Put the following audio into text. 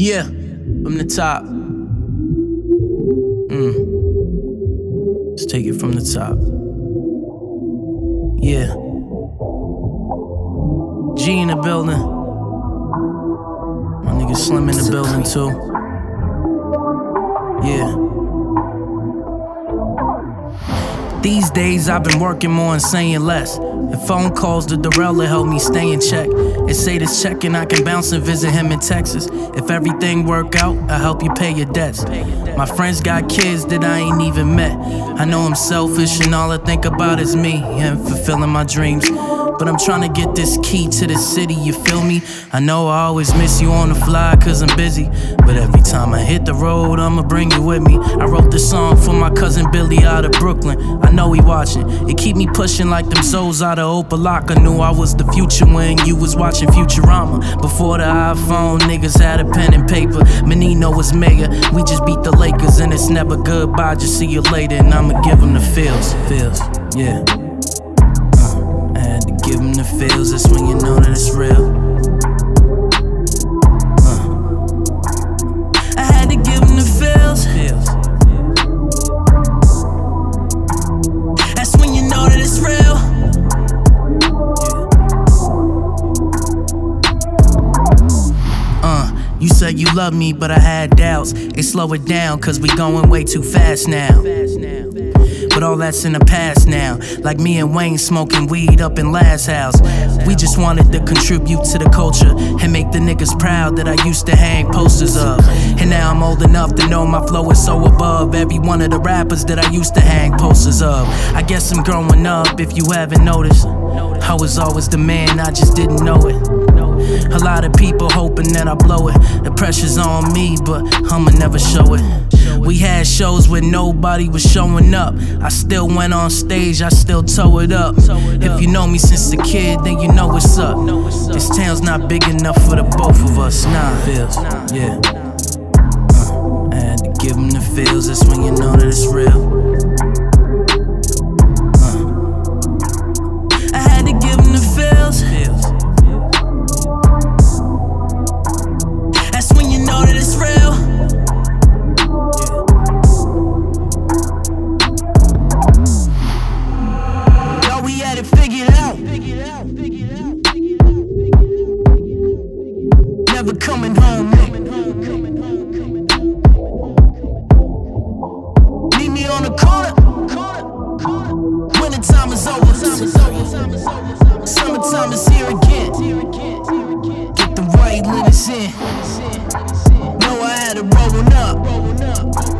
Yeah, from the top. Mm. Let's take it from the top. Yeah. G in the building. My nigga Slim in the building too. Yeah. These days I've been working more and saying less. And phone calls to Darrell to help me stay in check. And say this check and I can bounce and visit him in Texas. If everything work out, I'll help you pay your debts. My friends got kids that I ain't even met. I know I'm selfish and all I think about is me and fulfilling my dreams. But I'm trying to get this key to the city, you feel me? I know I always miss you on the fly cause I'm busy. But every time I hit the road, I'ma bring you with me. I wrote this song for my cousin Billy out of Brooklyn. I know he watching. It keep me pushing like them souls out of Opa-locka. Knew I was the future when you was watching Futurama. Before the iPhone, niggas had a pen and paper. Menino was mayor. We just beat the Lakers and it's never goodbye. Just see you later and I'ma give them the feels. Feels, yeah. Feels. That's when you know that it's real. Uh. I had to give the feels. That's when you know that it's real. Uh, you said you love me, but I had doubts. Hey, slow it down, cause we going way too fast now. But all that's in the past now. Like me and Wayne smoking weed up in Last House. We just wanted to contribute to the culture and make the niggas proud that I used to hang posters of. And now I'm old enough to know my flow is so above every one of the rappers that I used to hang posters of. I guess I'm growing up if you haven't noticed. I was always the man, I just didn't know it. A lot of people hoping that I blow it. The pressure's on me, but I'ma never show it. We had shows where nobody was showing up. I still went on stage, I still tow it up. If you know me since a kid, then you know what's up. This town's not big enough for the both of us. Nah, feels, yeah. Uh, I had to give them the feels, that's when you know that it's real. Never coming home. Meet me on the corner. Winter time is over. Summertime is here again. Get the white linens in. Know I had it rolling up.